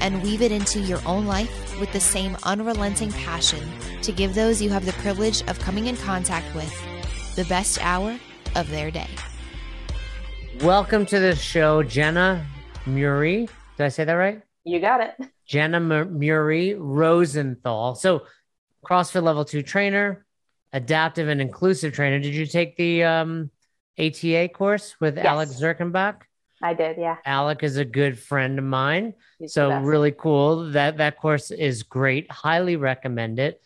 and weave it into your own life with the same unrelenting passion to give those you have the privilege of coming in contact with the best hour of their day. Welcome to the show, Jenna Murray. Did I say that right? You got it. Jenna M- Murray Rosenthal. So, CrossFit level two trainer, adaptive and inclusive trainer. Did you take the um, ATA course with Yes. Alex Zirkenbach? I did, yeah. Alec is a good friend of mine. He's So really cool. That that course is great. Highly recommend it.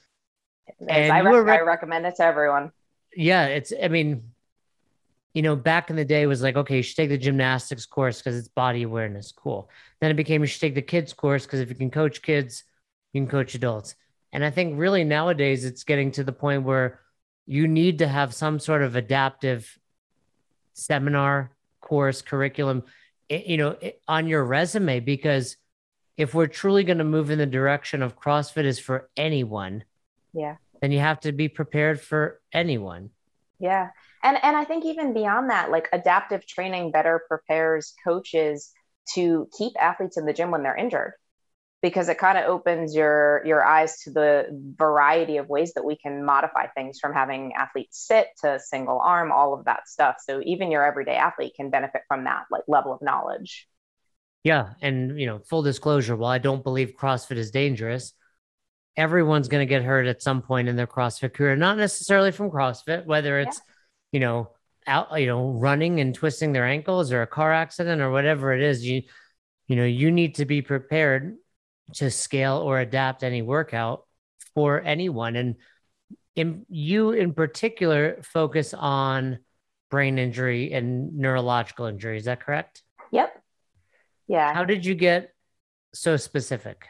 And I, rec- rec- I recommend it to everyone. Yeah, it's I mean, you know, back in the day it was like, okay, you should take the gymnastics course because it's body awareness. Cool. Then it became you should take the kids course because if you can coach kids, you can coach adults. And I think really nowadays it's getting to the point where you need to have some sort of adaptive seminar course curriculum you know on your resume because if we're truly going to move in the direction of CrossFit is for anyone, Yeah. then you have to be prepared for anyone. Yeah. And and I think even beyond that, like adaptive training better prepares coaches to keep athletes in the gym when they're injured. Because it kind of opens your your eyes to the variety of ways that we can modify things from having athletes sit to single arm, all of that stuff. So even your everyday athlete can benefit from that like level of knowledge. Yeah, and you know, full disclosure, while I don't believe CrossFit is dangerous, everyone's going to get hurt at some point in their CrossFit career, not necessarily from CrossFit, whether it's, you know, out, you know, running and twisting their ankles or a car accident or whatever it is, you you know, you need to be prepared to scale or adapt any workout for anyone and in you in particular focus on brain injury and neurological injury, is that correct? Yep. Yeah. How did you get so specific?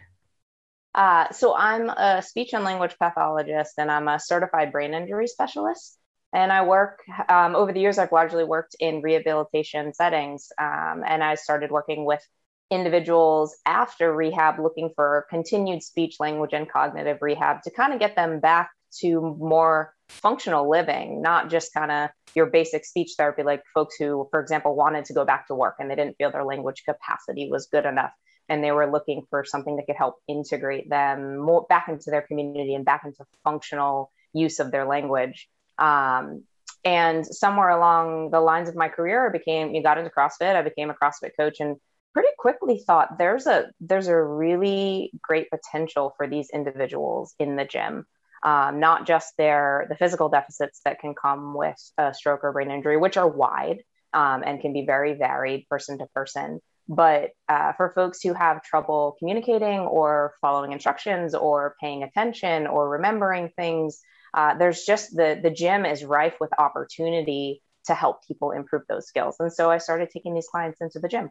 Uh, so I'm a speech and language pathologist, and I'm a certified brain injury specialist. And I work um, over the years. I've largely worked in rehabilitation settings, um, and I started working with individuals after rehab, looking for continued speech, language, and cognitive rehab to kind of get them back to more functional living, not just kind of your basic speech therapy, like folks who, for example, wanted to go back to work and they didn't feel their language capacity was good enough and they were looking for something that could help integrate them more back into their community and back into functional use of their language. Um, and somewhere along the lines of my career, I became you got into CrossFit. I became a CrossFit coach and pretty quickly thought there's a there's a really great potential for these individuals in the gym. Um, not just their the physical deficits that can come with a stroke or brain injury, which are wide um, and can be very varied person to person, but uh, for folks who have trouble communicating or following instructions or paying attention or remembering things, uh, there's just the the gym is rife with opportunity to help people improve those skills. And so I started taking these clients into the gym.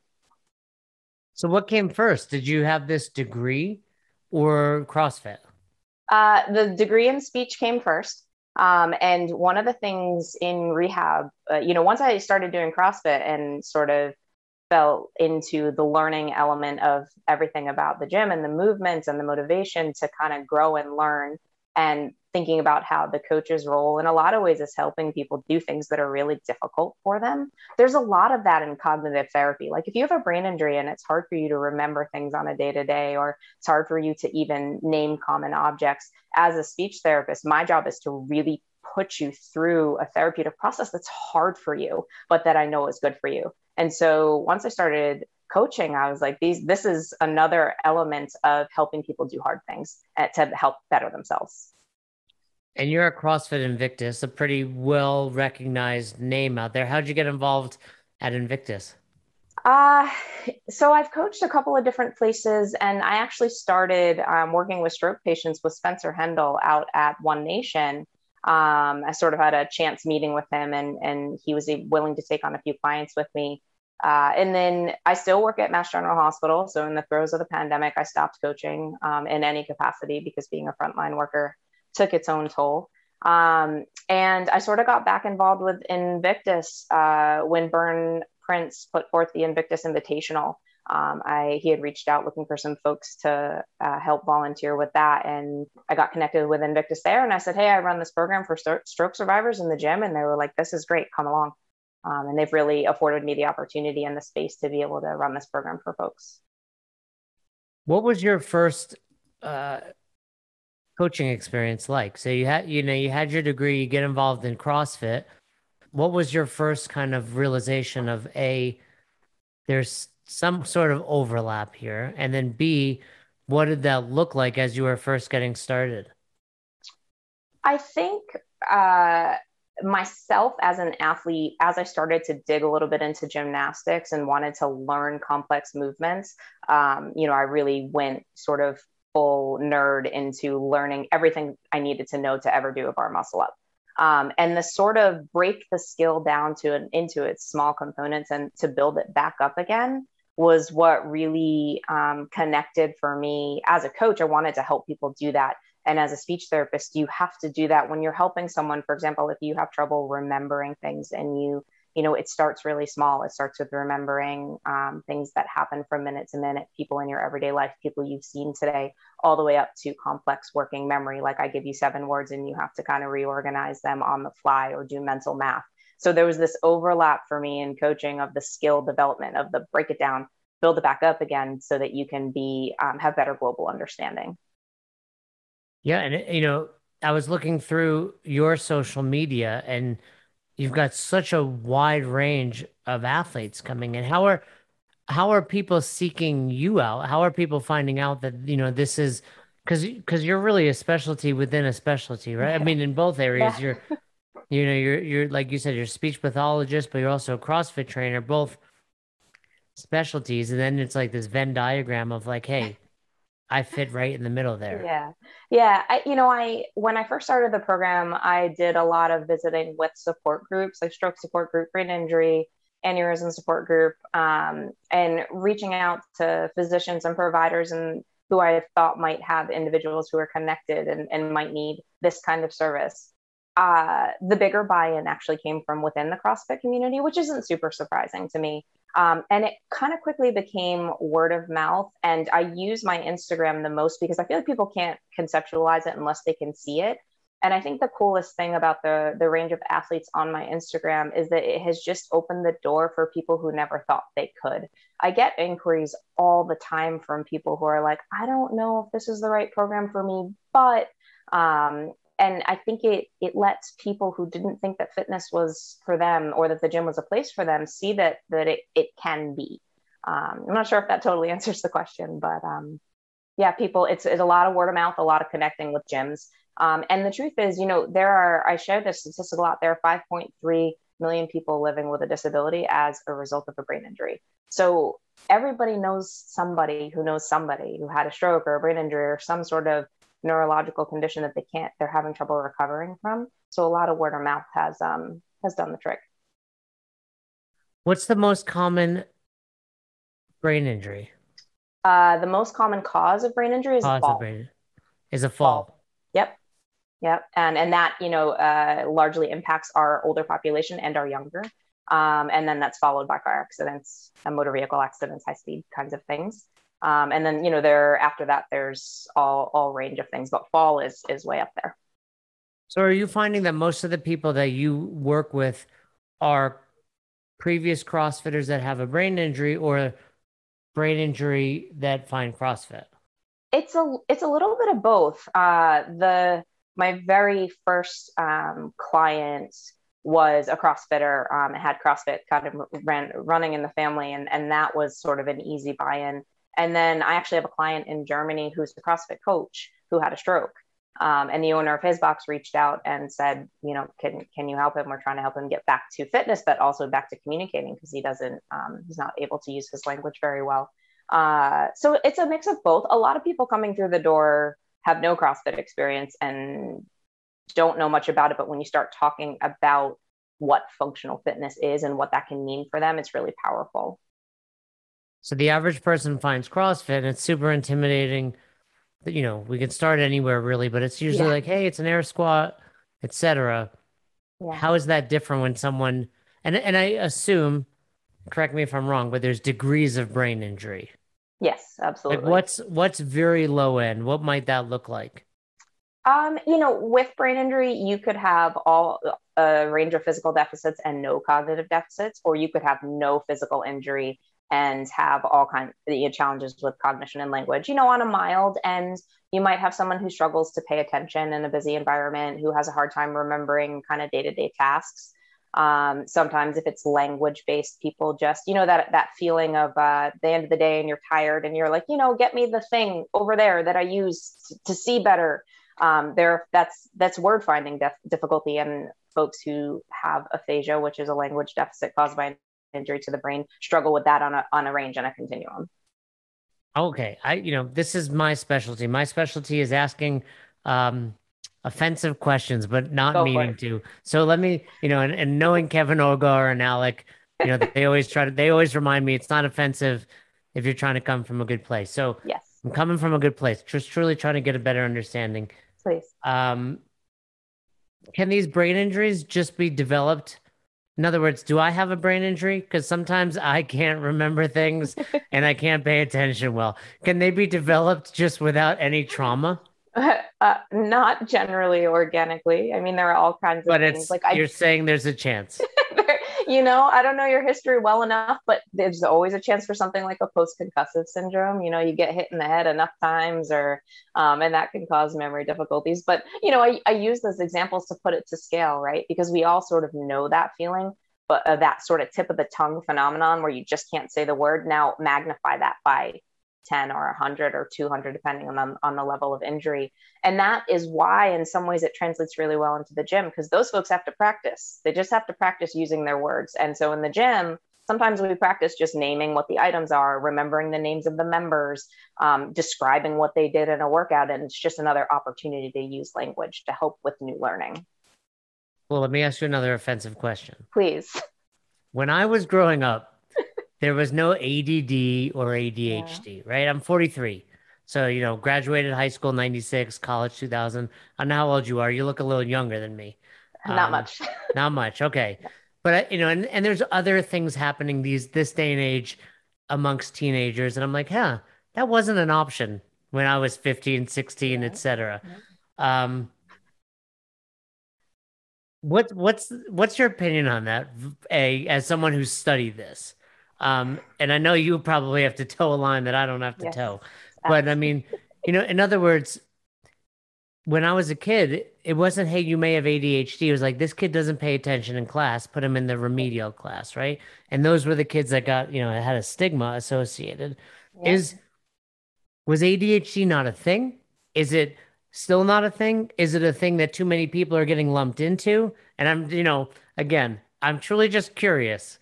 So, what came first? Did you have this degree or CrossFit? Uh, the degree in speech came first. Um, and one of the things in rehab, uh, you know, once I started doing CrossFit and sort of fell into the learning element of everything about the gym and the movements and the motivation to kind of grow and learn and thinking about how the coach's role in a lot of ways is helping people do things that are really difficult for them. There's a lot of that in cognitive therapy. Like if you have a brain injury and it's hard for you to remember things on a day to day, or it's hard for you to even name common objects, as a speech therapist, my job is to really put you through a therapeutic process that's hard for you, but that I know is good for you. And so once I started coaching, I was like, these, this is another element of helping people do hard things uh, to help better themselves. And you're at CrossFit Invictus, a pretty well recognized name out there. How'd you get involved at Invictus? Uh, so I've coached a couple of different places, and I actually started um, working with stroke patients with Spencer Hendel out at One Nation. Um, I sort of had a chance meeting with him, and and he was willing to take on a few clients with me. Uh, and then I still work at Mass General Hospital. So in the throes of the pandemic, I stopped coaching um, in any capacity because being a frontline worker took its own toll. Um, and I sort of got back involved with Invictus uh, when Burn Prince put forth the Invictus Invitational. Um, I he had reached out looking for some folks to uh, help volunteer with that, and I got connected with Invictus there. And I said, "Hey, I run this program for st- stroke survivors in the gym," and they were like, "This is great, come along." Um, and they've really afforded me the opportunity and the space to be able to run this program for folks. What was your first uh, coaching experience like? So you had, you know, you had your degree, you get involved in CrossFit. What was your first kind of realization of a there's some sort of overlap here, and then B, what did that look like as you were first getting started? I think uh, myself as an athlete, as I started to dig a little bit into gymnastics and wanted to learn complex movements, um, you know, I really went sort of full nerd into learning everything I needed to know to ever do a bar muscle up. Um, and the sort of break the skill down to an, into its small components and to build it back up again was what really um, connected for me as a coach. I wanted to help people do that and as a speech therapist you have to do that when you're helping someone. For example if you have trouble remembering things and you you know it starts really small. It starts with remembering um, things that happen from minute to minute people in your everyday life people you've seen today all the way up to complex working memory. Like i give you seven words and you have to kind of reorganize them on the fly or do mental math. So there was this overlap for me in coaching of the skill development of the break it down build it back up again so that you can be um, have better global understanding yeah, and you know, I was looking through your social media and you've got such a wide range of athletes coming in. How are how are people seeking you out? How are people finding out that, you know, this is cuz cuz you're really a specialty within a specialty, right? I mean, in both areas yeah. you're you know, you're you're like you said you're a speech pathologist, but you're also a CrossFit trainer, both specialties and then it's like this Venn diagram of like, hey, I fit right in the middle there. Yeah. Yeah. I, you know, I, when I first started the program, I did a lot of visiting with support groups, like stroke support group, brain injury, aneurysm support group, um, and reaching out to physicians and providers and who I thought might have individuals who are connected and, and might need this kind of service. Uh, the bigger buy-in actually came from within the CrossFit community, which isn't super surprising to me. Um, and it kind of quickly became word of mouth. And I use my Instagram the most because I feel like people can't conceptualize it unless they can see it. And I think the coolest thing about the the range of athletes on my Instagram is that it has just opened the door for people who never thought they could. I get inquiries all the time from people who are like, I don't know if this is the right program for me, but um, and I think it it lets people who didn't think that fitness was for them or that the gym was a place for them see that that it it can be. Um, I'm not sure if that totally answers the question, but um, yeah, people, it's, it's a lot of word of mouth, a lot of connecting with gyms. Um, and the truth is, you know, there are I share this statistic a lot. There are 5.3 million people living with a disability as a result of a brain injury. So everybody knows somebody who knows somebody who had a stroke or a brain injury or some sort of neurological condition that they can't they're having trouble recovering from. So a lot of word of mouth has um has done the trick. What's the most common brain injury? Uh the most common cause of brain injury is cause a fall. Brain, is a fall. fall. Yep. Yep. And and that you know uh largely impacts our older population and our younger. Um, and then that's followed by car accidents and motor vehicle accidents high speed kinds of things um, and then you know there after that there's all all range of things, but fall is is way up there. So are you finding that most of the people that you work with are previous CrossFitters that have a brain injury or brain injury that find CrossFit? It's a it's a little bit of both. Uh, the my very first um, client was a CrossFitter. Um, had CrossFit kind of ran, running in the family, and and that was sort of an easy buy-in. And then I actually have a client in Germany who's a CrossFit coach who had a stroke. Um, and the owner of his box reached out and said, you know, can can you help him? We're trying to help him get back to fitness, but also back to communicating because he doesn't, um, he's not able to use his language very well. Uh, so it's a mix of both. A lot of people coming through the door have no CrossFit experience and don't know much about it, but when you start talking about what functional fitness is and what that can mean for them, it's really powerful. So the average person finds CrossFit and it's super intimidating. You know, we can start anywhere really, but it's usually yeah. like, hey, it's an air squat. etc. Yeah. How is that different when someone and and I assume, correct me if I'm wrong, but there's degrees of brain injury. Yes, absolutely. Like what's what's very low end? What might that look like? Um, you know, with brain injury, you could have all a range of physical deficits and no cognitive deficits, or you could have no physical injury and have all kinds of challenges with cognition and language. You know, on a mild end, you might have someone who struggles to pay attention in a busy environment, who has a hard time remembering kind of day to day tasks. Um, sometimes, if it's language based, people just, you know, that that feeling of uh, the end of the day and you're tired and you're like, you know, get me the thing over there that I use to, see better. Um, there, that's that's word finding def- difficulty, and folks who have aphasia, which is a language deficit caused by injury to the brain, struggle with that on a on a range and a continuum. Okay, I you know this is my specialty. My specialty is asking um, offensive questions, but not Go meaning to. So let me you know, and, and knowing Kevin Ogar and Alec, you know, they always try to. They always remind me it's not offensive if you're trying to come from a good place. So Yes, I'm coming from a good place, just truly trying to get a better understanding. please. Um, can these brain injuries just be developed? In other words, do I have a brain injury? Because sometimes I can't remember things and I can't pay attention well. Can they be developed just without any trauma? Uh, not generally organically. I mean, there are all kinds of But things. it's like I you're saying there's a chance. you know, I don't know your history well enough, but there's always a chance for something like a post-concussive syndrome. You know, you get hit in the head enough times, or um, and that can cause memory difficulties. But you know, I, I use those examples to put it to scale, right? Because we all sort of know that feeling, but uh, that sort of tip of the tongue phenomenon where you just can't say the word. Now magnify that by 10 or 100 or 200 depending on the, on the level of injury. And that is why in some ways it translates really well into the gym because those folks have to practice. They just have to practice using their words. And so in the gym sometimes we practice just naming what the items are remembering the names of the members um, describing what they did in a workout and it's just another opportunity to use language to help with new learning. Well, let me ask you another offensive question. please. When I was growing up, there was no ADD or ADHD, right? I'm 43. So, you know, graduated high school 96, college 2000. I know how old you are. You look a little younger than me. not Um, much Not much. Okay. But I- you know, and, and there's other things happening these this day and age amongst teenagers. And I'm like, huh, that wasn't an option when I was 15, 16, Yeah. etc. Um what what's what's your opinion on that? A as someone who's studied this. Um, and I know you probably have to toe a line that I don't have to Yes. toe. But I mean, you know, in other words, when I was a kid, it wasn't, hey, you may have ADHD. It was like, this kid doesn't pay attention in class, put him in the remedial class, right? And those were the kids that got, you know, had a stigma associated. Yeah. Is was ADHD not a thing? Is it still not a thing? Is it a thing that too many people are getting lumped into? And I'm, you know, again, I'm truly just curious.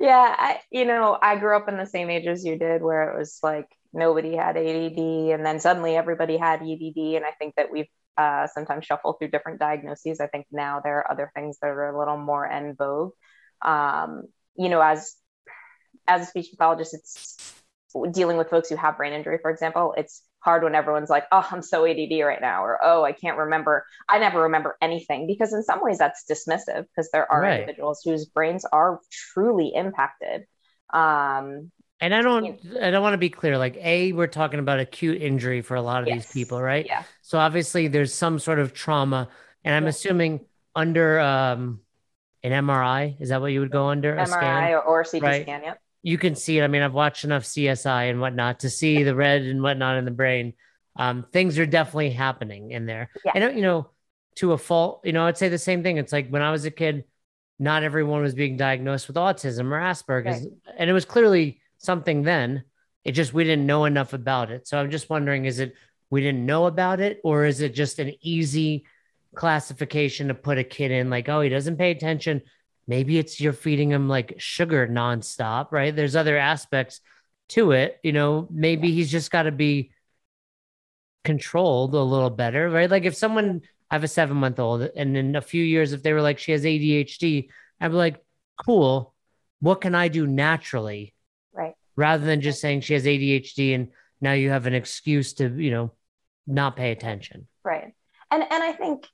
Yeah I, you know i grew up in the same age as you did where it was like nobody had ADD and then suddenly everybody had ADD and i think that we've uh, sometimes shuffled through different diagnoses. I think now there are other things that are a little more en vogue. Um, you know as as a speech pathologist it's dealing with folks who have brain injury for example it's hard when everyone's like oh i'm so ADD right now or oh i can't remember i never remember anything because in some ways that's dismissive because there are Right. individuals whose brains are truly impacted um And I don't, I don't want to be clear. Like, A, we're talking about acute injury for a lot of these people, right? yeah So obviously there's some sort of trauma, and I'm Yeah. assuming under um an MRI, is that what you would go under? A mri scan? or, or ct Right. scan yep You can see it. I mean, I've watched enough CSI and whatnot to see the red and whatnot in the brain. Um, things are definitely happening in there. Yeah. And you know, to a fault, you know, I'd say the same thing. It's like when I was a kid, not everyone was being diagnosed with autism or Asperger's, and it was clearly something then. It just we didn't know enough about it. So I'm just wondering, is it we didn't know about it, or is it just an easy classification to put a kid in? Like, oh, he doesn't pay attention. Maybe it's you're feeding him like sugar nonstop, right? There's other aspects to it. You know, maybe he's just got to be controlled a little better, right? Like if someone I have a seven month old, and in a few years, if they were like she has ADHD, I'd be like, cool. What can I do naturally right rather than just saying she has ADHD and now you have an excuse to, you know, not pay attention. Right. and and I think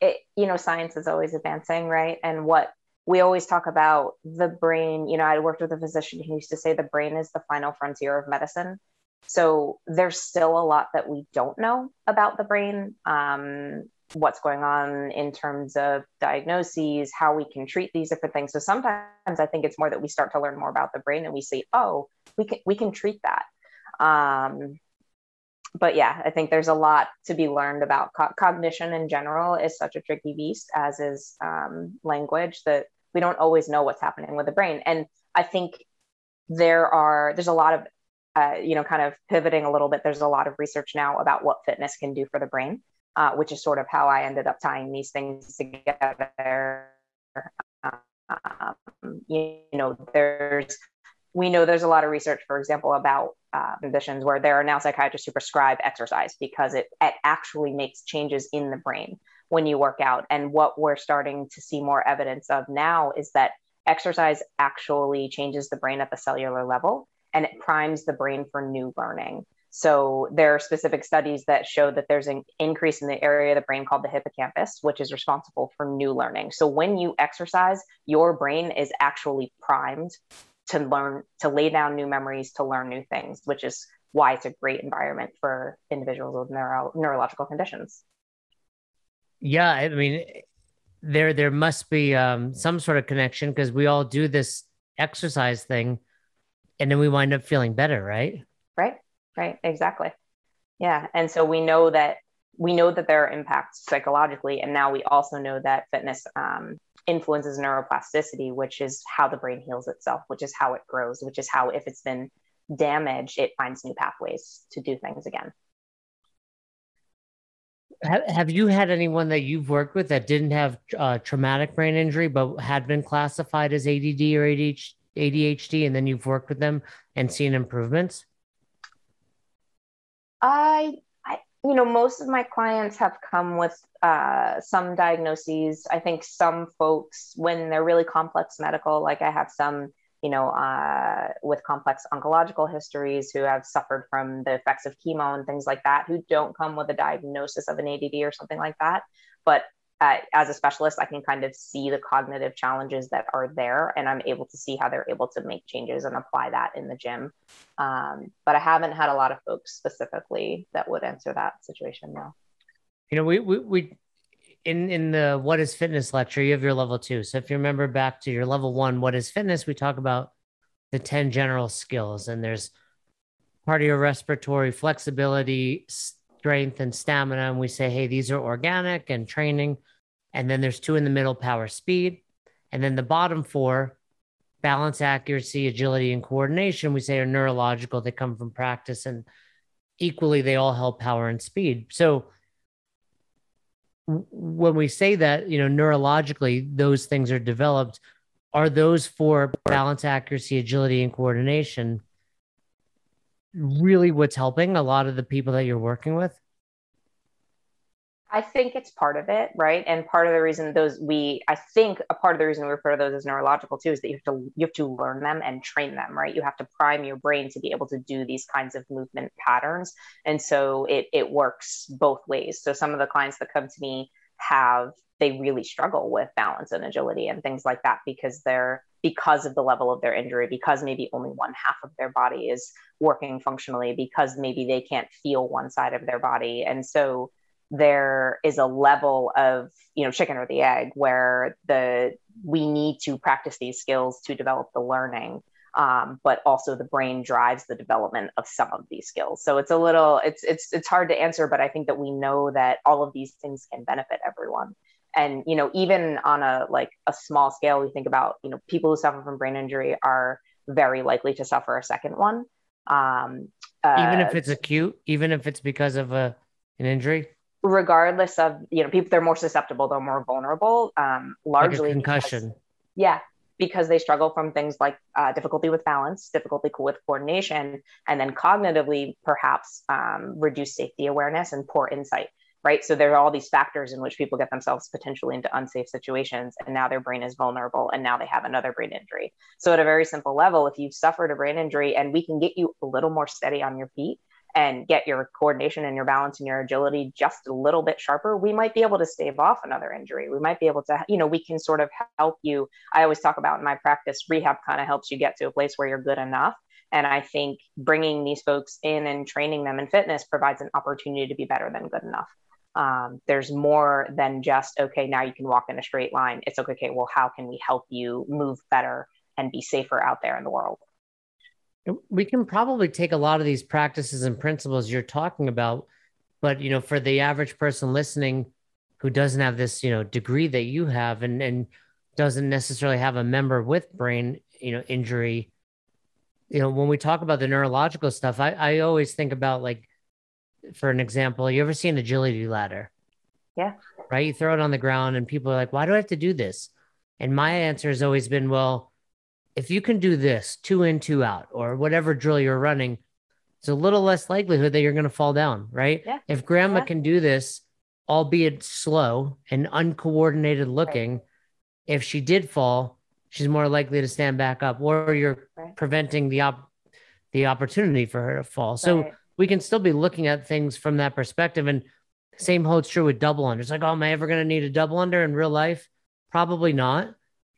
it, you know, science is always advancing, right? And what we always talk about the brain, you know, I worked with a physician who used to say the brain is the final frontier of medicine. So there's still a lot that we don't know about the brain, um, what's going on in terms of diagnoses, how we can treat these different things. So sometimes I think it's more that we start to learn more about the brain and we say, oh, we can we can treat that. Um, but yeah, I think there's a lot to be learned about co- cognition in general is such a tricky beast, as is um, language that we don't always know what's happening with the brain. And I think there are there's a lot of uh, you know kind of pivoting a little bit. There's a lot of research now about what fitness can do for the brain, uh, which is sort of how I ended up tying these things together. Um, you know, there's we know there's a lot of research, for example, about uh, conditions where there are now psychiatrists who prescribe exercise because it, it actually makes changes in the brain when you work out. And what we're starting to see more evidence of now is that exercise actually changes the brain at the cellular level and it primes the brain for new learning. So there are specific studies that show that there's an increase in the area of the brain called the hippocampus, which is responsible for new learning. So when you exercise, your brain is actually primed to learn, to lay down new memories, to learn new things, which is why it's a great environment for individuals with neuro- neurological conditions. Yeah, I mean, there there must be um, some sort of connection because we all do this exercise thing, and then we wind up feeling better, right? Right, right, exactly. Yeah, and so we know that we know that there are impacts psychologically, and now we also know that fitness um, influences neuroplasticity, which is how the brain heals itself, which is how it grows, which is how if it's been damaged, it finds new pathways to do things again have you had anyone that you've worked with that didn't have uh, traumatic brain injury but had been classified as ADD or ADHD, and then you've worked with them and seen improvements? I, I you know, most of my clients have come with uh, some diagnoses. I think some folks, when they're really complex medical, like I have some you know, uh, with complex oncological histories who have suffered from the effects of chemo and things like that, who don't come with a diagnosis of an ADD or something like that. But uh, as a specialist, I can kind of see the cognitive challenges that are there, and I'm able to see how they're able to make changes and apply that in the gym. Um, but I haven't had a lot of folks specifically that would answer that situation now. You know, we we, we in in the what is fitness lecture you have your level two. So if you remember back to your level one what is fitness we talk about the 10 general skills and there's cardiorespiratory flexibility strength and stamina and we say hey these are organic and training. And then there's two in the middle power speed. And then the bottom four balance accuracy agility and coordination we say are neurological. They come from practice and equally they all help power and speed. So when we say that, you know, neurologically, those things are developed, are those for balance, accuracy, agility, and coordination really what's helping a lot of the people that you're working with? I think it's part of it, right? And part of the reason those we, I think a part of the reason we refer to those as neurological too is that you have to you have to learn them and train them, right? You have to prime your brain to be able to do these kinds of movement patterns, and so it it works both ways. So some of the clients that come to me have they really struggle with balance and agility and things like that because they're because of the level of their injury because maybe only one half of their body is working functionally because maybe they can't feel one side of their body and so there is a level of you know chicken or the egg where the we need to practice these skills to develop the learning um, but also the brain drives the development of some of these skills. So it's a little it's it's it's hard to answer but i think that we know that all of these things can benefit everyone. And you know even on a like a small scale we think about you know people who suffer from brain injury are very likely to suffer a second one. Um, uh, even if it's acute even if it's because of a an injury regardless of you know people they're more susceptible they're more vulnerable um largely like concussion. Because, yeah because they struggle from things like uh, difficulty with balance difficulty with coordination and then cognitively perhaps um, reduced safety awareness and poor insight right? So there are all these factors in which people get themselves potentially into unsafe situations and now their brain is vulnerable and now they have another brain injury. So at a very simple level if you've suffered a brain injury and we can get you a little more steady on your feet and get your coordination and your balance and your agility just a little bit sharper, we might be able to stave off another injury. We might be able to, you know, we can sort of help you. I always talk about in my practice, rehab kind of helps you get to a place where you're good enough. And I think bringing these folks in and training them in fitness provides an opportunity to be better than good enough. Um, there's more than just, okay, now you can walk in a straight line. It's okay, well, how can we help you move better and be safer out there in the world? We can probably take a lot of these practices and principles you're talking about but you know for the average person listening who doesn't have this you know degree that you have and and doesn't necessarily have a member with brain you know injury you know when we talk about the neurological stuff i i always think about like for an example you ever see an agility ladder? Yeah. Right? You throw it on the ground and people are like why do i have to do this? And my answer has always been well if you can do this two in, two out, or whatever drill you're running, it's a little less likelihood that you're going to fall down, right? Yeah. If grandma yeah. can do this, albeit slow and uncoordinated looking, right. if she did fall, she's more likely to stand back up, or you're right. preventing the op- the opportunity for her to fall. So right. we can still be looking at things from that perspective. And same holds true with double unders. Like, oh, am I ever going to need a double under in real life? Probably not.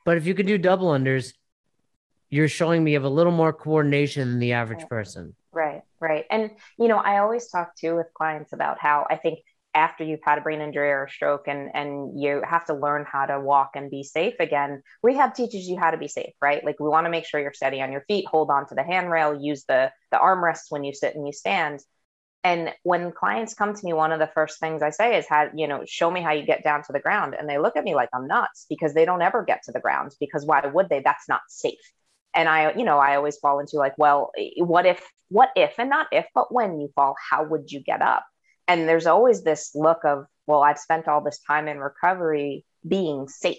But if you can do double unders, you're showing me of a little more coordination than the average person. Right, right. And, you know, I always talk too with clients about how I think after you've had a brain injury or a stroke and and you have to learn how to walk and be safe again rehab teaches you how to be safe right? Like we want to make sure you're steady on your feet hold on to the handrail use the the armrests when you sit and you stand. And when clients come to me one of the first things i say is how you know show me how you get down to the ground. And they look at me like i'm nuts because they don't ever get to the ground because why would they? That's not safe and i you know i always fall into like well what if what if and not if but when you fall how would you get up? And there's always this look of well i've spent all this time in recovery being safe.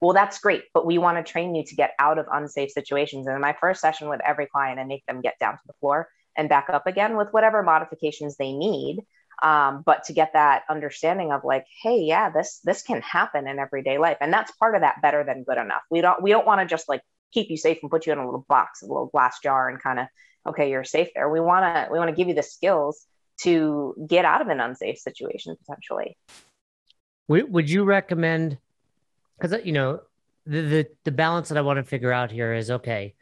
Well that's great but we want to train you to get out of unsafe situations. And in my first session with every client i make them get down to the floor and back up again with whatever modifications they need um, but to get that understanding of like hey yeah this this can happen in everyday life. And that's part of that better than good enough. We don't we don't want to just like keep you safe and put you in a little box, a little glass jar, and kind of okay, you're safe there. We want to we want to give you the skills to get out of an unsafe situation potentially. Would you recommend? Because uh, you know the, the the balance that I want to figure out here is okay.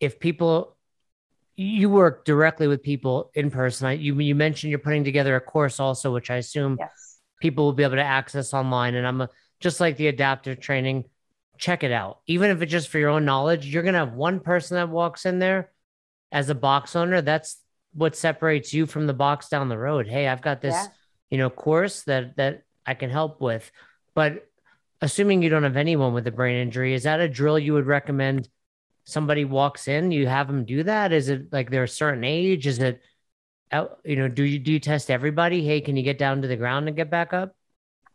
If people you work directly with people in person. I, you you mentioned you're putting together a course also, which I assume yes. people will be able to access online. And I'm a, just like the adaptive training check it out. Even if it's just for your own knowledge, you're going to have one person that walks in there as a box owner. That's what separates you from the box down the road. Hey, I've got this, yeah. you know, course that that I can help with. But assuming you don't have anyone with a brain injury, is that a drill you would recommend somebody walks in, you have them do that? Is it like they're a certain age? Is it uh, you know, do you do you test everybody? Hey, can you get down to the ground and get back up?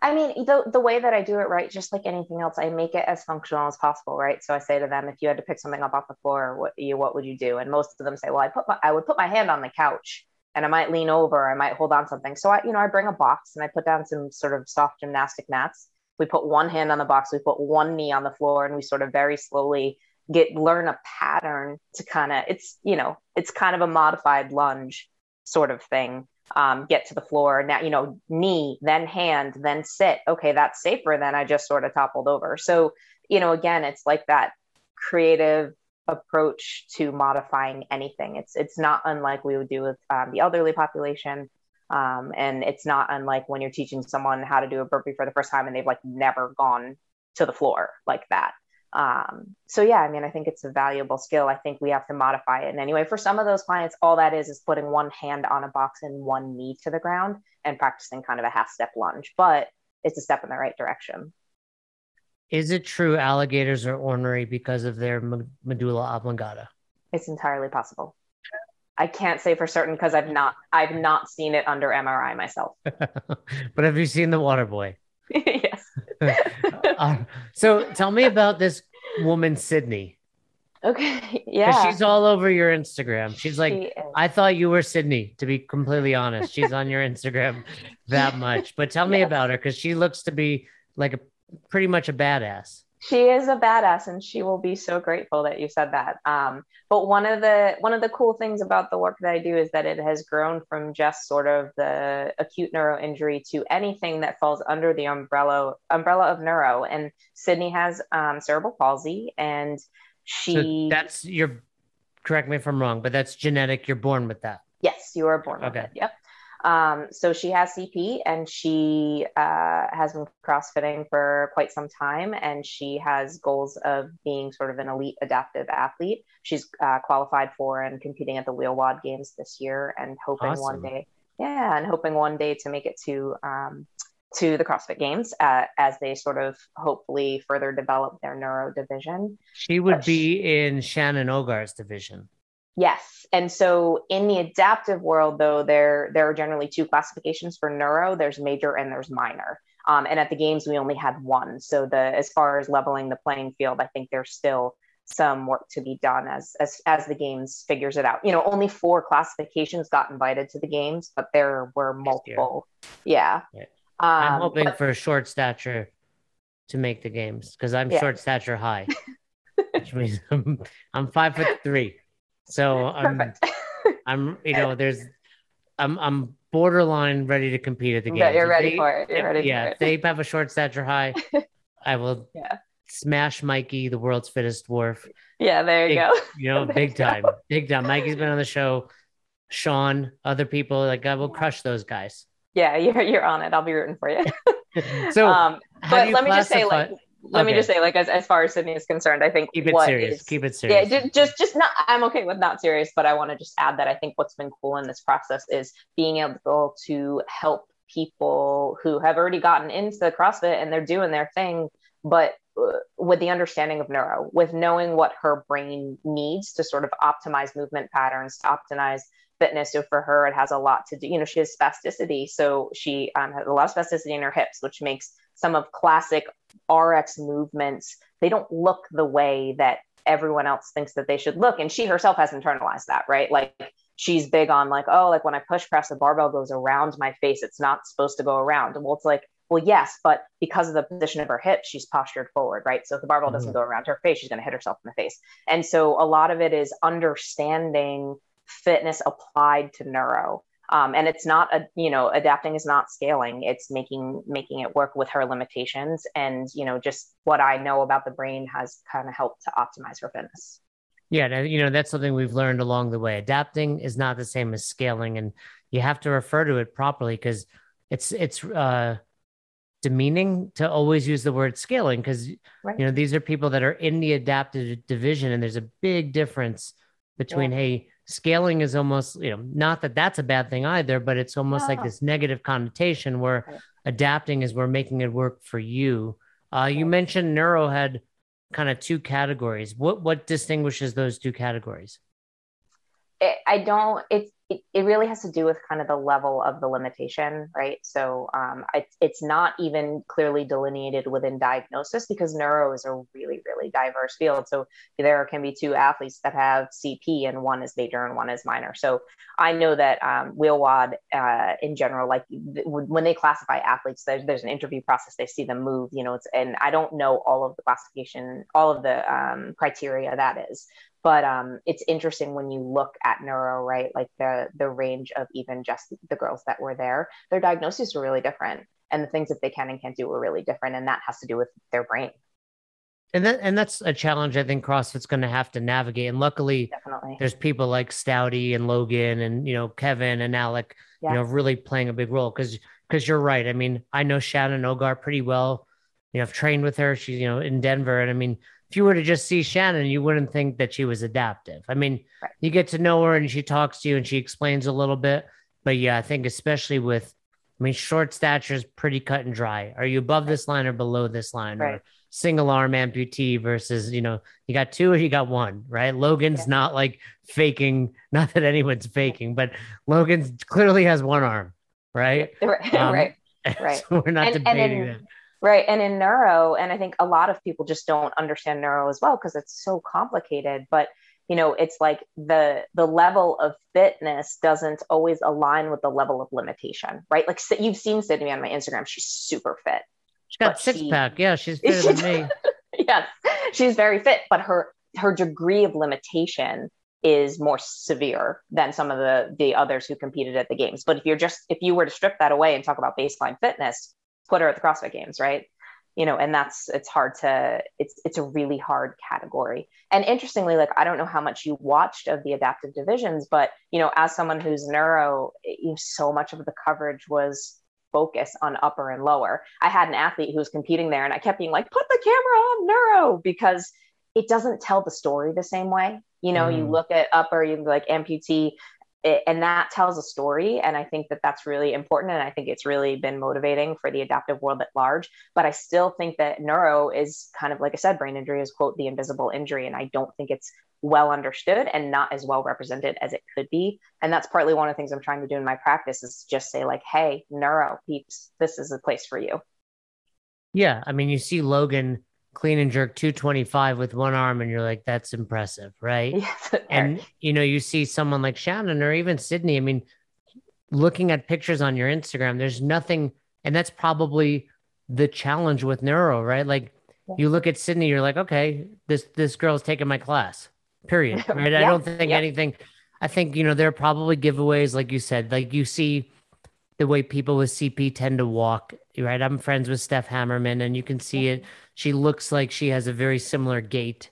I mean, the, the way that I do it, right, just like anything else, I make it as functional as possible, right? So I say to them, if you had to pick something up off the floor, what you what would you do? And most of them say, well, I put my, I would put my hand on the couch and I might lean over, I might hold on something. So I, you know, I bring a box and I put down some sort of soft gymnastic mats. We put one hand on the box, we put one knee on the floor, and we sort of very slowly get learn a pattern to kind of it's you know it's kind of a modified lunge sort of thing um, get to the floor. Now you know knee then hand then sit. Okay that's safer than i just sort of toppled over. So you know again it's like that creative approach to modifying anything. It's it's not unlike we would do with um, the elderly population. Um, and it's not unlike when you're teaching someone how to do a burpee for the first time and they've like never gone to the floor like that um, so yeah, I mean, I think it's a valuable skill. I think we have to modify it in any way. For some of those clients, all that is is putting one hand on a box and one knee to the ground and practicing kind of a half step lunge, but it's a step in the right direction. Is it true alligators are ornery because of their medulla oblongata? It's entirely possible. I can't say for certain because I've not I've not seen it under MRI myself. but have you seen the water boy? yes. uh, so tell me about this woman, Sydney. Okay. Yeah. She's all over your Instagram. She's like, she I thought you were Sydney, to be completely honest. She's on your Instagram that much. But tell me about her because she looks to be like a pretty much a badass. She is a badass and she will be so grateful that you said that. Um, but one of the one of the cool things about the work that i do is that it has grown from just sort of the acute neuro injury to anything that falls under the umbrella umbrella of neuro. And sydney has um, cerebral palsy and she so that's you're correct me if i'm wrong but that's genetic. You're born with that. Yes you are born okay. with it. Yep um, so she has CP and she uh, has been CrossFitting for quite some time and she has goals of being sort of an elite adaptive athlete. She's uh, qualified for and competing at the Wheel WOD Games this year and hoping awesome. one day, yeah, and hoping one day to make it to um, to the CrossFit Games uh, as they sort of hopefully further develop their neuro division. She would but be in Shannon Ogar's division. Yes. And so in the adaptive world, though, there there are generally two classifications for neuro. There's major and there's minor. Um, and at the games, we only had one. So the as far as leveling the playing field, I think there's still some work to be done as as as the games figures it out. You know, only four classifications got invited to the games, but there were multiple. Yeah. yeah. Um, I'm hoping but, for short stature to make the games because I'm yeah. short stature high, which means I'm, I'm five foot three. So I'm, I'm, you know, there's, I'm, I'm borderline ready to compete at the game. Yeah, you're ready they, for it. You're if, ready. Yeah, if they have a short stature high, I will. Yeah. Smash Mikey, the world's fittest dwarf. Yeah, there you big, go. You know, big time, big time. Mikey's been on the show. Sean, other people, like I will crush those guys. Yeah, you're you're on it. I'll be rooting for you. so, um, but let me just say, like, let okay. me just say, like as, as far as Sydney is concerned, I think keep it serious. Is, keep it serious. Yeah, just just not. I'm okay with not serious, but I want to just add that I think what's been cool in this process is being able to help people who have already gotten into CrossFit and they're doing their thing, but uh, with the understanding of neuro, with knowing what her brain needs to sort of optimize movement patterns, to optimize fitness. So for her, it has a lot to do. You know, she has spasticity, so she um, has a lot of spasticity in her hips, which makes some of classic RX movements, they don't look the way that everyone else thinks that they should look. And she herself has internalized that, right? Like she's big on like, oh, like when I push press, the barbell goes around my face. It's not supposed to go around. Well, it's like, well, yes, but because of the position of her hips, she's postured forward, right? So if the barbell doesn't mm-hmm. go around her face, she's going to hit herself in the face. And so a lot of it is understanding fitness applied to neuro. Um, and it's not a you know adapting is not scaling. It's making making it work with her limitations. And you know just what i know about the brain has kind of helped to optimize her fitness. Yeah you know that's something we've learned along the way. Adapting is not the same as scaling and you have to refer to it properly because it's it's uh demeaning to always use the word scaling because right. you know these are people that are in the adaptive division and there's a big difference between yeah. hey scaling is almost you know not that that's a bad thing either but it's almost like this negative connotation where right. adapting is we're making it work for you. Uh, you mentioned neuro had kind of two categories. What what distinguishes those two categories? It, i don't it's it, it really has to do with kind of the level of the limitation, right? So um, it's, it's not even clearly delineated within diagnosis because neuro is a really, really diverse field. So there can be two athletes that have CP and one is major and one is minor. So I know that um, Wheel WOD uh, in general, like when they classify athletes, there's, there's an interview process, they see them move, you know, it's, and I don't know all of the classification, all of the um, criteria that is but um, it's interesting when you look at neuro right like the the range of even just the girls that were there their diagnoses were really different and the things that they can and can't do were really different and that has to do with their brain and that and that's a challenge I think CrossFit's going to have to navigate. And luckily, Definitely. there's people like Stouty and Logan and you know Kevin and Alec, yeah. you know, really playing a big role. Because because you're right. I mean, I know Shannon Ogar pretty well. You know, I've trained with her. She's you know in Denver, and I mean, if you were to just see Shannon, you wouldn't think that she was adaptive. I mean, right. you get to know her and she talks to you and she explains a little bit. But yeah, I think especially with, I mean, short stature is pretty cut and dry. Are you above right. this line or below this line? Right. Or single arm amputee versus, you know, you got two or you got one, right? Logan's yeah. not like faking, not that anyone's faking, but Logan's clearly has one arm, right? Right. Um, right. So we're not and, debating and in, that. Right. And in neuro, and I think a lot of people just don't understand neuro as well because it's so complicated. But you know, it's like the the level of fitness doesn't always align with the level of limitation, right? Like you've seen Sydney on my Instagram, she's super fit. She's got six she, pack. Yeah, she's fitter than me. yes, she's very fit, but her her degree of limitation is more severe than some of the the others who competed at the games. But if you're just if you were to strip that away and talk about baseline fitness, her at the CrossFit Games, right? You know, and that's it's hard to it's it's a really hard category. And interestingly, like I don't know how much you watched of the adaptive divisions, but you know, as someone who's neuro, know, so much of the coverage was focus on upper and lower. I had an athlete who was competing there, and I kept being like, "Put the camera on neuro," because it doesn't tell the story the same way. You know, mm. you look at upper, you like amputee, it, and that tells a story. And I think that that's really important. And I think it's really been motivating for the adaptive world at large. But I still think that neuro is kind of like I said, brain injury is quote the invisible injury, and I don't think it's well understood and not as well represented as it could be. And that's partly one of the things I'm trying to do in my practice is just say like, hey, neuro peeps, this is a place for you. Yeah, I mean, you see Logan clean and jerk 225 with one arm and you're like that's impressive right? Yes, and you know you see someone like shannon or even sydney i mean looking at pictures on your instagram there's nothing and that's probably the challenge with neuro right? Like you look at sydney you're like okay this this girl's taking my class period right? Yeah, i don't think yeah. anything i think you know there are probably giveaways like you said like you see the way people with cp tend to walk right? I'm friends with steph hammerman and you can see it she looks like she has a very similar gait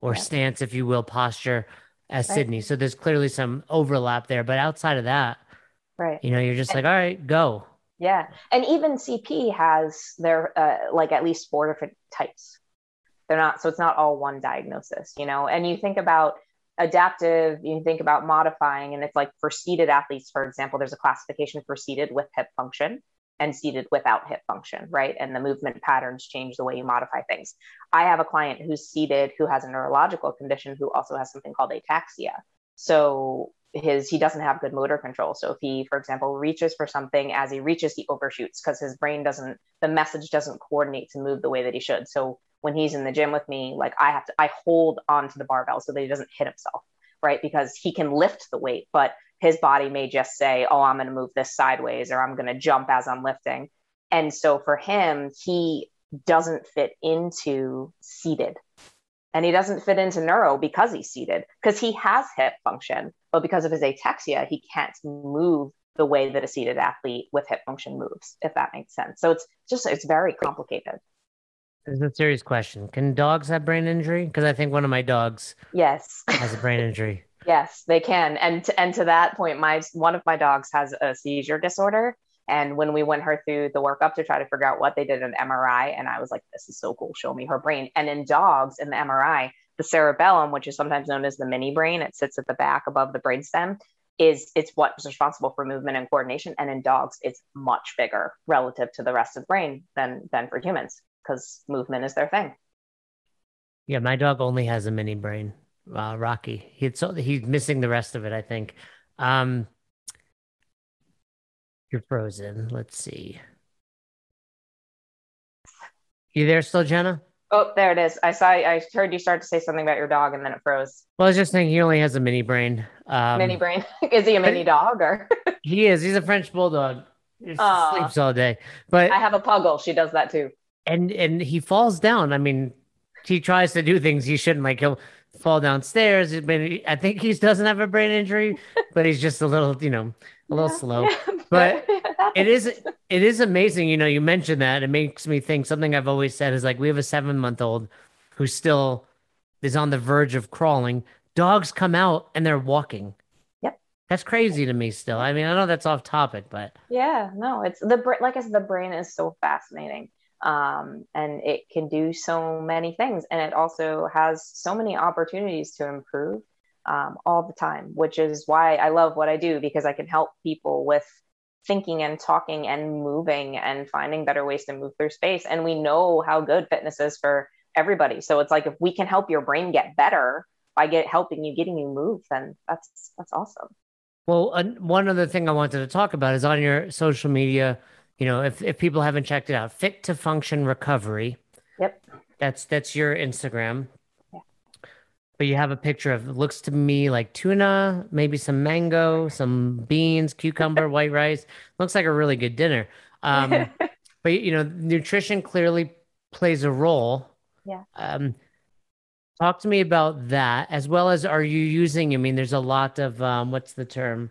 or yeah. stance, if you will, posture as right. Sydney. So there's clearly some overlap there. But outside of that, right, you know, you're just and, like, all right, go. Yeah, and even CP has their uh, like at least four different types. They're not so it's not all one diagnosis, you know. And you think about adaptive, you think about modifying, and it's like for seated athletes, for example, there's a classification for seated with hip function and seated without hip function, right? And the movement patterns change the way you modify things. I have a client who's seated who has a neurological condition who also has something called ataxia. So his he doesn't have good motor control. So if he, for example, reaches for something as he reaches, he overshoots because his brain doesn't the message doesn't coordinate to move the way that he should. So when he's in the gym with me, like I have to I hold onto the barbell so that he doesn't hit himself, right? Because he can lift the weight, but his body may just say, Oh, I'm going to move this sideways or I'm going to jump as I'm lifting. And so for him, he doesn't fit into seated. And he doesn't fit into neuro because he's seated, because he has hip function, but because of his ataxia, he can't move the way that a seated athlete with hip function moves, if that makes sense. So it's just, it's very complicated. It's a serious question. Can dogs have brain injury? Because I think one of my dogs yes has a brain injury. Yes, they can. And to, and to that point, my one of my dogs has a seizure disorder. And when we went her through the workup to try to figure out what they did an MRI, and I was like, "This is so cool. Show me her brain." And in dogs, in the MRI, the cerebellum, which is sometimes known as the mini brain, it sits at the back above the brainstem, is it's what's responsible for movement and coordination. And in dogs, it's much bigger relative to the rest of the brain than than for humans because movement is their thing. Yeah, my dog only has a mini brain uh, Rocky. He's he's missing the rest of it, I think. Um, you're frozen. Let's see. You there still, Jenna? Oh, there it is. I saw. I heard you start to say something about your dog, and then it froze. Well, I was just saying he only has a mini brain. Um, mini brain. is he a mini dog or? he is. He's a French bulldog. He sleeps all day. But I have a puggle. She does that too. And and he falls down. I mean, he tries to do things he shouldn't. Like he'll fall downstairs. I think he doesn't have a brain injury, but he's just a little, you know, a little yeah, slow. Yeah. But it is it is amazing. You know, you mentioned that. It makes me think something I've always said is like we have a seven month old who still is on the verge of crawling. Dogs come out and they're walking. Yep. That's crazy to me still. I mean, I know that's off topic, but yeah, no, it's the like I said, the brain is so fascinating um, and it can do so many things. And it also has so many opportunities to improve um, all the time which is why i love what i do because i can help people with thinking and talking and moving and finding better ways to move through space. And we know how good fitness is for everybody. So it's like if we can help your brain get better by get helping you getting you move then that's that's awesome. Well uh, one other thing i wanted to talk about is on your social media you know, if, if people haven't checked it out, Fit to Function Recovery. Yep. That's that's your Instagram. Yeah. But you have a picture of looks to me like tuna, maybe some mango, some beans, cucumber, white rice. Looks like a really good dinner. Um, but you know, nutrition clearly plays a role Yeah. Um, talk to me about that as well as are you using? I mean, there's a lot of um, what's the term?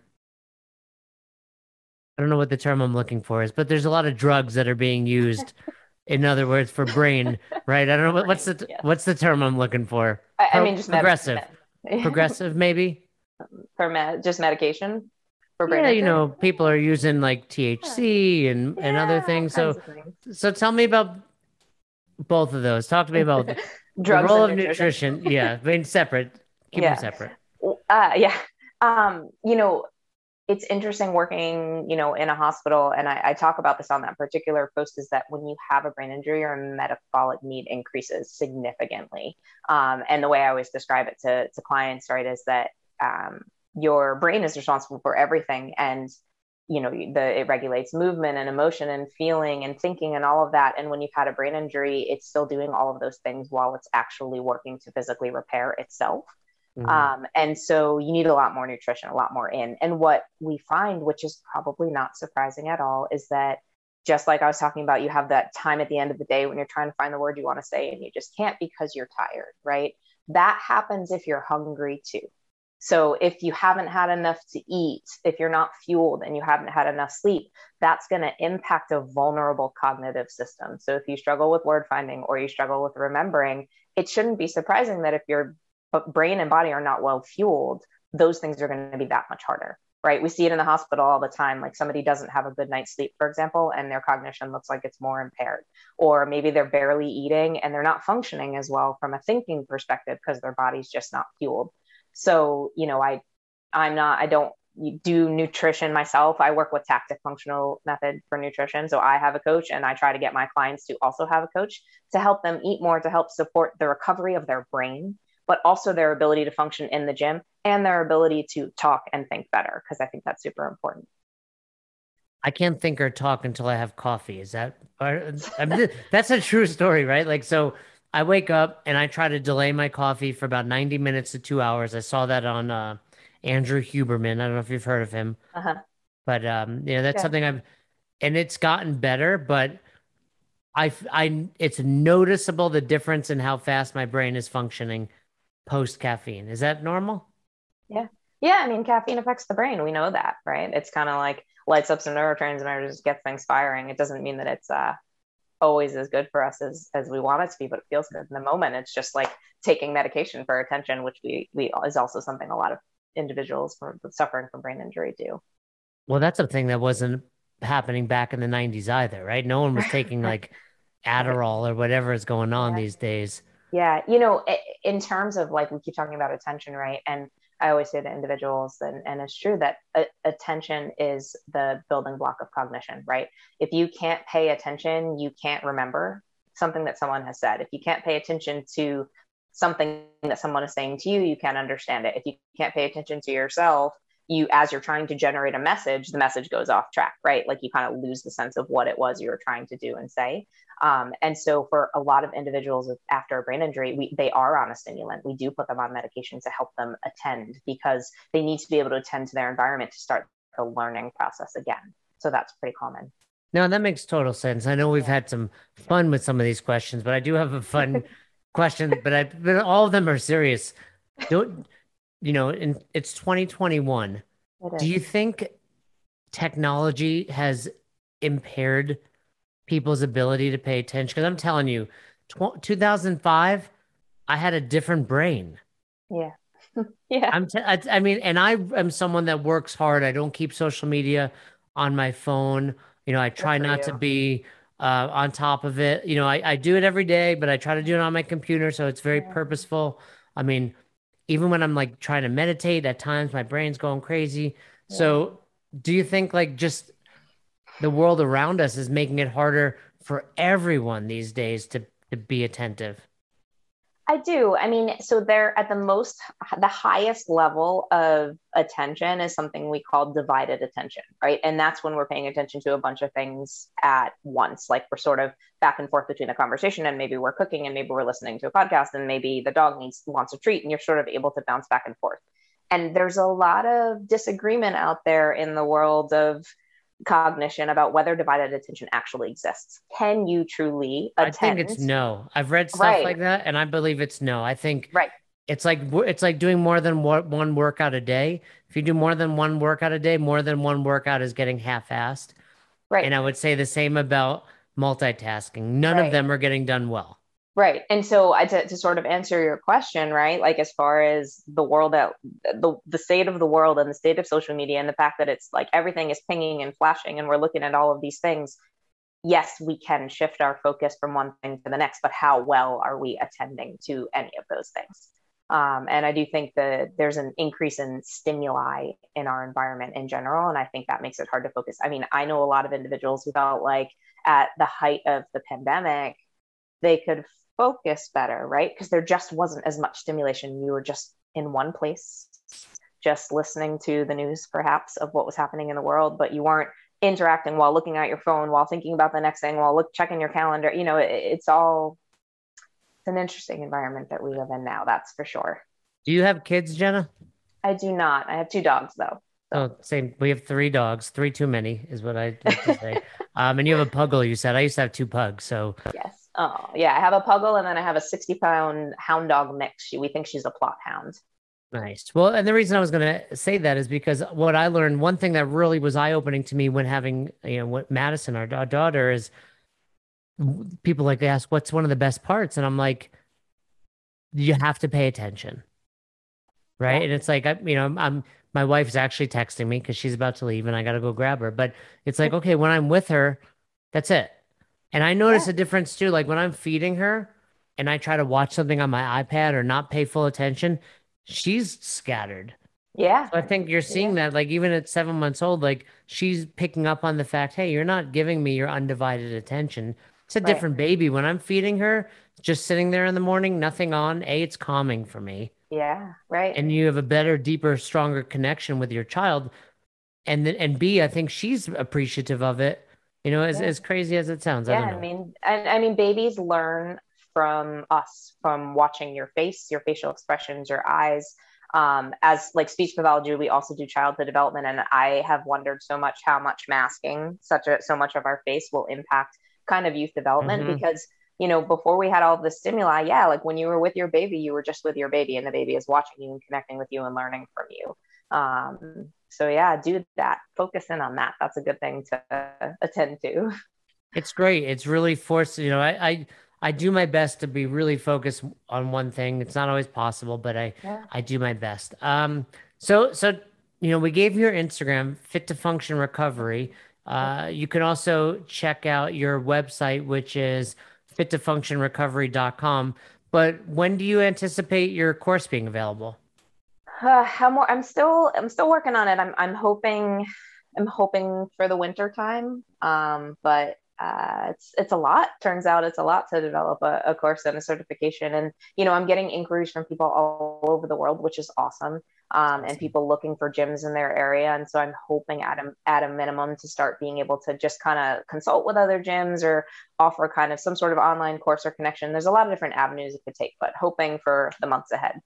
I don't know what the term I'm looking for is, but there's a lot of drugs that are being used. in other words, for brain, right? I don't know what, what's the yeah. what's the term I'm looking for. I, I mean, just progressive, med- progressive, maybe for med- just medication for brain. Yeah, you know, people are using like THC yeah. and and yeah, other things. So, things. so tell me about both of those. Talk to me about the role of nutrition. nutrition. yeah, I mean, separate. Keep them separate. Uh, yeah. Um, you know, it's interesting working, you know, in a hospital, and I, I, talk about this on that particular post. Is that when you have a brain injury, your metabolic need increases significantly. Um, and the way I always describe it to, to clients, right, is that um, your brain is responsible for everything, and you know, the it regulates movement and emotion and feeling and thinking and all of that. And when you've had a brain injury, it's still doing all of those things while it's actually working to physically repair itself. Mm-hmm. Um, and so you need a lot more nutrition, a lot more in. And what we find, which is probably not surprising at all, is that just like I was talking about, you have that time at the end of the day when you're trying to find the word you want to say and you just can't because you're tired, right? That happens if you're hungry too. So if you haven't had enough to eat, if you're not fueled and you haven't had enough sleep, that's going to impact a vulnerable cognitive system. So if you struggle with word finding or you struggle with remembering, it shouldn't be surprising that if you're brain and body are not well fueled, those things are going to be that much harder, right? We see it in the hospital all the time. Like somebody doesn't have a good night's sleep, for example, and their cognition looks like it's more impaired. Or maybe they're barely eating and they're not functioning as well from a thinking perspective because their body's just not fueled. So, you know, I, I'm not, I don't do nutrition myself. I work with tactic functional method for nutrition. So I have a coach and I try to get my clients to also have a coach to help them eat more to help support the recovery of their brain but also their ability to function in the gym and their ability to talk and think better, because I think that's super important. I can't think or talk until I have coffee. Is that I mean, that's a true story, right? Like, so I wake up and I try to delay my coffee for about 90 minutes to two hours. I saw that on uh, Andrew Huberman. I don't know if you've heard of him, uh-huh. but um, you know, that's yeah. something I've, and it's gotten better, but I, I, it's noticeable the difference in how fast my brain is functioning post caffeine. Is that normal? Yeah. Yeah. I mean, caffeine affects the brain. We know that, right? It's kind of like lights up some neurotransmitters, gets things firing. It doesn't mean that it's uh, always as good for us as, as we want it to be, but it feels good in the moment. It's just like taking medication for attention, which we, we is also something a lot of individuals for, suffering from brain injury do. Well, that's a thing that wasn't happening back in the 90s either, right? No one was taking like Adderall or whatever is going on yeah. these days. Yeah, you know, in terms of like we keep talking about attention, right? And I always say to individuals, and, and it's true that uh, attention is the building block of cognition, right? If you can't pay attention, you can't remember something that someone has said. If you can't pay attention to something that someone is saying to you, you can't understand it. If you can't pay attention to yourself, you as you're trying to generate a message the message goes off track right like you kind of lose the sense of what it was you were trying to do and say um, and so for a lot of individuals after a brain injury we, they are on a stimulant. We do put them on medication to help them attend because they need to be able to attend to their environment to start the learning process again. So that's pretty common. No that makes total sense. I know we've had some fun with some of these questions but i do have a fun question but i but all of them are serious. Don't you know, in, it's 2021. It Do you think technology has impaired people's ability to pay attention? Because I'm telling you, tw- 2005, I had a different brain. Yeah. yeah. I'm t- I, I mean, and I am someone that works hard. I don't keep social media on my phone. You know, I try not you. to be uh, on top of it. You know, I, I do it every day, but I try to do it on my computer. So it's very yeah. purposeful. I mean, even when I'm like trying to meditate, at times my brain's going crazy. Yeah. So, do you think like just the world around us is making it harder for everyone these days to to be attentive? I do. I mean, so they're at the most, the highest level of attention is something we call divided attention, right? And that's when we're paying attention to a bunch of things at once. Like we're sort of back and forth between the conversation, and maybe we're cooking, and maybe we're listening to a podcast, and maybe the dog needs wants a treat, and you're sort of able to bounce back and forth. And there's a lot of disagreement out there in the world of cognition about whether divided attention actually exists. Can you truly attend? I think it's no. I've read stuff Right. like that, and I believe it's no. I think Right. it's like it's like doing more than one workout a day. If you do more than one workout a day, more than one workout is getting half-assed. Right. And I would say the same about multitasking. None Right. of them are getting done well. Right. And so to, to sort of answer your question, right? Like as far as the world out the the state of the world and the state of social media and the fact that it's like everything is pinging and flashing and we're looking at all of these things, yes, we can shift our focus from one thing to the next, but how well are we attending to any of those things? Um, and I do think that there's an increase in stimuli in our environment in general. And I think that makes it hard to focus. I mean, I know a lot of individuals who felt like at the height of the pandemic, they could focus better, right? Because there just wasn't as much stimulation. You were just in one place, just listening to the news, perhaps, of what was happening in the world, but you weren't interacting while looking at your phone, while thinking about the next thing, while look checking your calendar. You know, it, it's all it's an interesting environment that we live in now. That's for sure. Do you have kids, Jenna? I do not. I have two dogs though. Oh, same. We have three dogs. Three too many is what I like to say. um, and you have a puggle. You said I used to have two pugs. So Yes. Oh, yeah. I have a puggle and then I have a 60 pound hound dog mix. We think she's a Plott hound. Nice. Well, and the reason I was going to say that is because what I learned, one thing that really was eye opening to me when having, you know, what Madison, our da- daughter, is people like to ask, what's one of the best parts? And I'm like, you have to pay attention. Right. Yeah. And it's like, I, you know, I'm, I'm my wife's actually texting me because she's about to leave and I got to go grab her. But it's like, mm-hmm. okay, when I'm with her, that's it. And I notice Yeah. a difference too. Like when I'm feeding her and I try to watch something on my iPad or not pay full attention, she's scattered. Yeah. So I think you're seeing that, like even at seven months old, like she's picking up on the fact, hey, you're not giving me your undivided attention. It's a Right. different baby. When I'm feeding her, just sitting there in the morning, nothing on. A, it's calming for me, Yeah. Right. and you have a better, deeper, stronger connection with your child. And then, and B, I think she's appreciative of it. You know, as Yeah. as crazy as it sounds. I yeah don't i mean and i mean babies learn from us from watching your face your facial expressions your eyes um, as like speech pathology we also do childhood development and i have wondered so much how much masking such a so much of our face will impact kind of youth development Mhm. because you know before we had all the stimuli yeah like when you were with your baby you were just with your baby and the baby is watching you and connecting with you and learning from you um, so yeah do that focus in on that that's a good thing to attend to It's great. It's really forced. You know, I, I I do my best to be really focused on one thing. It's not always possible, but I Yeah. I do my best. Um. So so you know, we gave your Instagram, Fit to Function Recovery. Uh, you can also check out your website, which is fittofunctionrecovery.com. But when do you anticipate your course being available? Uh, more? I'm still I'm still working on it. I'm I'm hoping I'm hoping for the winter time. Um, but uh, it's it's a lot. Turns out it's a lot to develop a, a course and a certification. And you know, I'm getting inquiries from people all over the world, which is awesome. Um, and people looking for gyms in their area. And so I'm hoping at a at a minimum to start being able to just kind of consult with other gyms or offer kind of some sort of online course or connection. There's a lot of different avenues it could take, but hoping for the months ahead.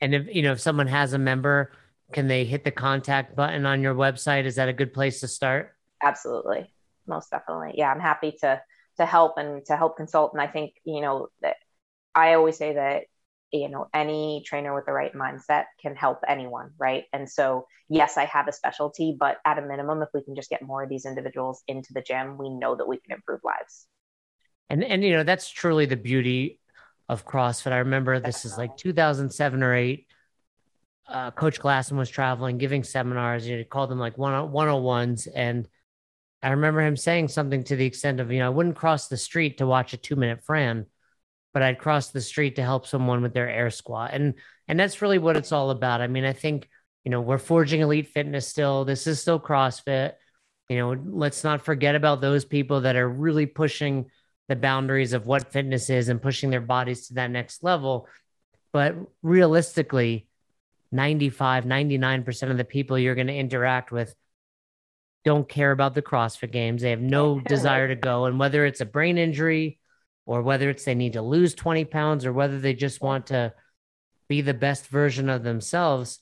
And if you know if someone has a member, can they hit the contact button on your website? Is that a good place to start? absolutely. Most definitely. Yeah i'm happy to to help and to help consult. And i think you know that i always say that you know any trainer with the right mindset can help anyone right? And so yes i have a specialty but at a minimum if we can just get more of these individuals into the gym we know that we can improve lives. And and you know that's truly the beauty of CrossFit. I remember this is like 2007 or eight. Uh, Coach Glassman was traveling, giving seminars. You know, he called them like one one on ones, and I remember him saying something to the extent of, you know, I wouldn't cross the street to watch a two minute Fran, but I'd cross the street to help someone with their air squat, and and that's really what it's all about. I mean, I think you know we're forging elite fitness still. This is still CrossFit. You know, let's not forget about those people that are really pushing the boundaries of what fitness is and pushing their bodies to that next level. But realistically, 95, 99% of the people you're going to interact with don't care about the CrossFit games. They have no desire to go. And whether it's a brain injury or whether it's they need to lose 20 pounds or whether they just want to be the best version of themselves,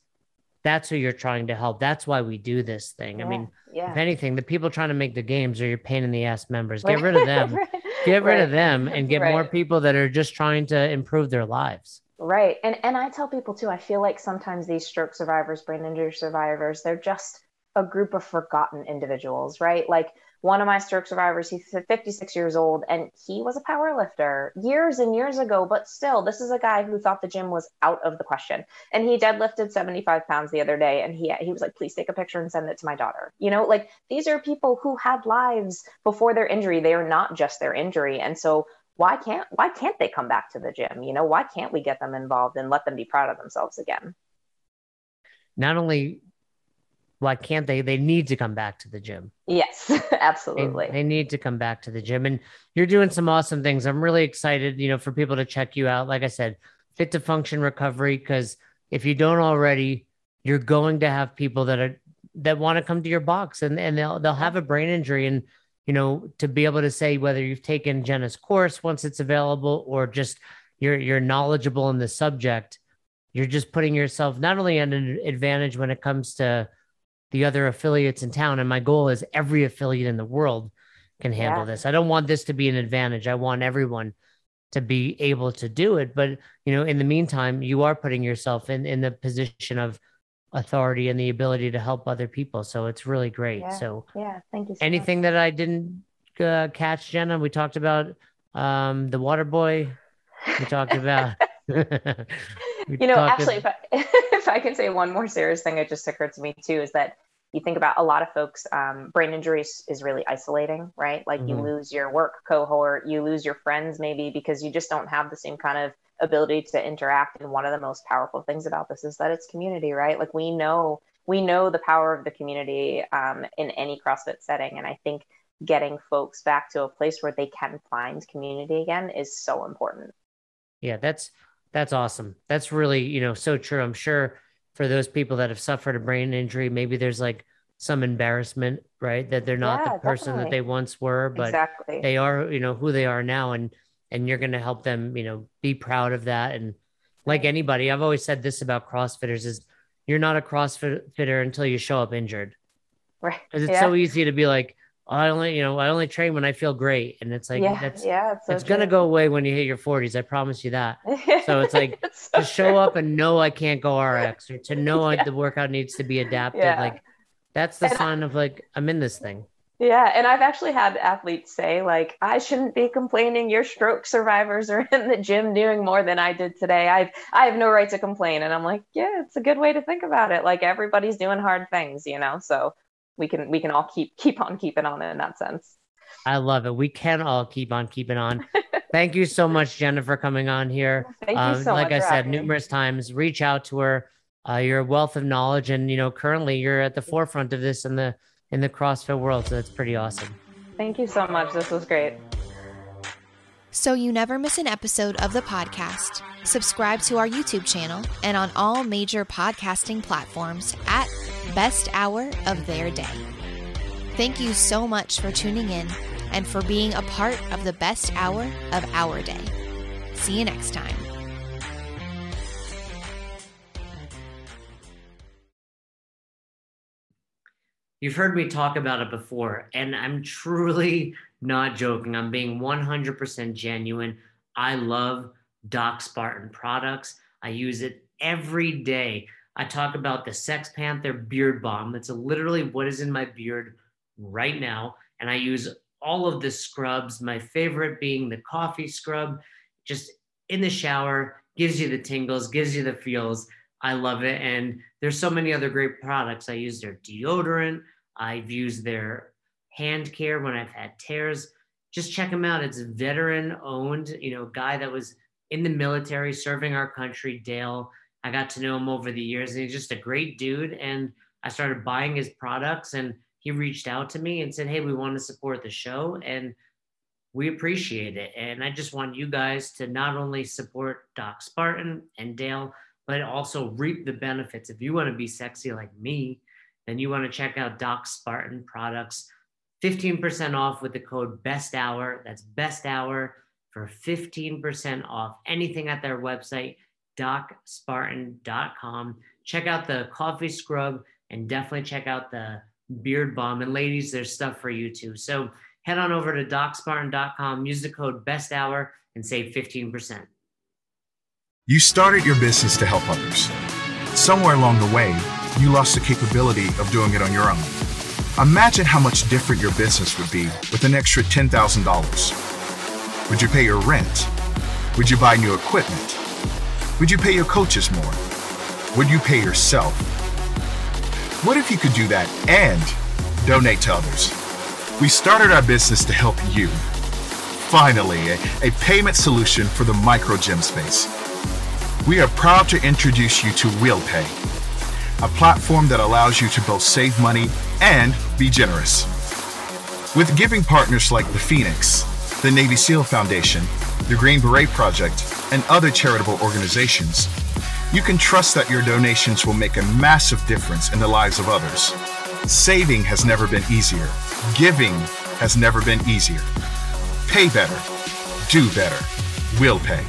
that's who you're trying to help. That's why we do this thing. Yeah, I mean, yeah. if anything, the people trying to make the games are your pain in the ass members. Get rid of them. Get rid Right. of them and get more people that are just trying to improve their lives. Right. And and I tell people too, I feel like sometimes these stroke survivors, brain injury survivors, they're just a group of forgotten individuals, right? Like one of my stroke survivors, he's 56 years old and he was a power lifter years and years ago, but still, this is a guy who thought the gym was out of the question. And he deadlifted 75 pounds the other day and he he was like, please take a picture and send it to my daughter. You know, like these are people who had lives before their injury. They are not just their injury. And so why can't why can't they come back to the gym you know why can't we get them involved and let them be proud of themselves again Not only why can't they? They need to come back to the gym. yes They, absolutely they need to come back to the gym. And you're doing some awesome things. I'm really excited, you know, for people to check you out. Like I said, fit to function recovery, because if you don't already, you're going to have people that are that want to come to your box and, and they'll they'll have a brain injury. And, you know, to be able to say whether you've taken Jenna's course once it's available or just you're you're knowledgeable in the subject, you're just putting yourself not only at an advantage when it comes to the other affiliates in town. And my goal is every affiliate in the world can handle Yeah. this. I don't want this to be an advantage. I want everyone to be able to do it. But you know, in the meantime, you are putting yourself in in the position of authority and the ability to help other people. So it's really great. Yeah. So yeah thank you so anything that I didn't uh, catch, Jenna, we talked about um, the water boy. We talked about. you know talked actually if I, if I can say one more serious thing that just occurred to me too is that you think about a lot of folks um, brain injuries is really isolating right? Like you Mhm. lose your work cohort you lose your friends maybe because you just don't have the same kind of ability to interact. And one of the most powerful things about this is that it's community right? Like we know we know the power of the community um, in any crossfit setting. And i think getting folks back to a place where they can find community again is so important. Yeah, that's that's awesome. That's really, you know, so true. I'm sure for those people that have suffered a brain injury, maybe there's like some embarrassment, right? That they're not Yeah, the person that they once were, but exactly they are, you know, who they are now and and you're going to help them, you know, be proud of that and like anybody, I've always said this about CrossFitters is you're not a CrossFitter until you show up injured. right Cuz it's yeah. so easy to be like, I only, you know, I only train when I feel great and it's like yeah, that's yeah, it's, so it's going to go away when you hit your 40s, I promise you that. So it's like It's so to show true. up and know I can't go RX or to know I, Yeah. the workout needs to be adapted. Yeah. Like that's the And I- sign of like I'm in this thing. Yeah, and I've actually had athletes say like, "I shouldn't be complaining. Your stroke survivors are in the gym doing more than I did today. I've I have no right to complain." And I'm like, "Yeah, it's a good way to think about it. Like everybody's doing hard things, you know. So we can we can all keep keep on keeping on in that sense." I love it. We can all keep on keeping on. Thank you so much, Jenna, for coming on here. Thank Um, you so like much. I said having me. numerous times, reach out to her. Uh, you're a wealth of knowledge, and you know currently you're at the forefront of this in the in the CrossFit world. So that's pretty awesome. Thank you so much. This was great. So you never miss an episode of the podcast. Subscribe to our YouTube channel and on all major podcasting platforms at Best Hour of Their Day. Thank you so much for tuning in and for being a part of the best hour of our day. See you next time. You've heard me talk about it before, and I'm truly not joking. I'm being 100% genuine. I love Doc Spartan products. I use it every day. I talk about the Sex Panther Beard Balm. That's literally what is in my beard right now. And I use all of the scrubs, my favorite being the coffee scrub, just in the shower, gives you the tingles, gives you the feels. I love it. And there's so many other great products. I use their deodorant. I've used their hand care when I've had tears. Just check them out. It's veteran owned, you know, guy that was in the military serving our country, Dale. I got to know him over the years and he's just a great dude. And I started buying his products and he reached out to me and said, Hey, we want to support the show and we appreciate it. And I just want you guys to not only support Doc Spartan and Dale, but also reap the benefits. If you want to be sexy like me, then you want to check out Doc Spartan products. 15% off with the code best hour. That's best hour for 15% off anything at their website, docspartan.com. check out the coffee scrub and definitely check out the beard balm. And ladies, there's stuff for you too. So head on over to docspartan.com, use the code best hour and save 15%. You started your business to help others. Somewhere along the way, you lost the capability of doing it on your own. Imagine how much different your business would be with an extra $10,000. Would you pay your rent? Would you buy new equipment? Would you pay your coaches more? Would you pay yourself? What if you could do that and donate to others? We started our business to help you. Finally, a, a payment solution for the micro gym space. We are proud to introduce you to WillPay, a platform that allows you to both save money and be generous. With giving partners like the Phoenix, the Navy SEAL Foundation, the Green Beret Project, and other charitable organizations, you can trust that your donations will make a massive difference in the lives of others. Saving has never been easier. Giving has never been easier. Pay better. Do better. Will pay.